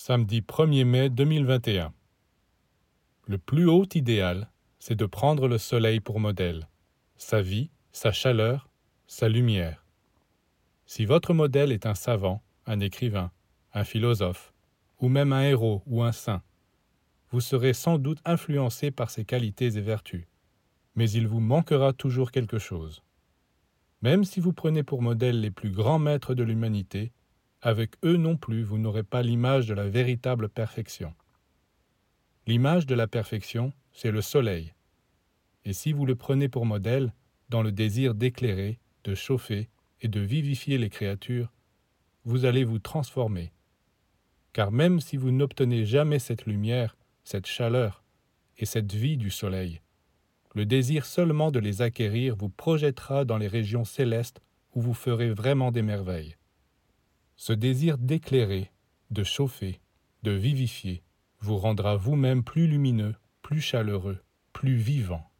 Samedi 1er mai 2021. Le plus haut idéal, c'est de prendre le soleil pour modèle, sa vie, sa chaleur, sa lumière. Si votre modèle est un savant, un écrivain, un philosophe, ou même un héros ou un saint, vous serez sans doute influencé par ses qualités et vertus, mais il vous manquera toujours quelque chose. Même si vous prenez pour modèle les plus grands maîtres de l'humanité, avec eux non plus vous n'aurez pas l'image de la véritable perfection. L'image de la perfection, c'est le soleil. Et si vous le prenez pour modèle, dans le désir d'éclairer, de chauffer et de vivifier les créatures, vous allez vous transformer. Car même si vous n'obtenez jamais cette lumière, cette chaleur et cette vie du soleil, le désir seulement de les acquérir vous projettera dans les régions célestes où vous ferez vraiment des merveilles. Ce désir d'éclairer, de chauffer, de vivifier vous rendra vous-même plus lumineux, plus chaleureux, plus vivant.